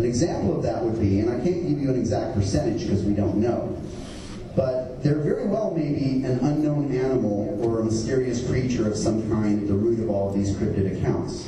An example of that would be, and I can't give you an exact percentage because we don't know, but there very well may be an unknown animal or a mysterious creature of some kind at the root of all of these cryptid accounts.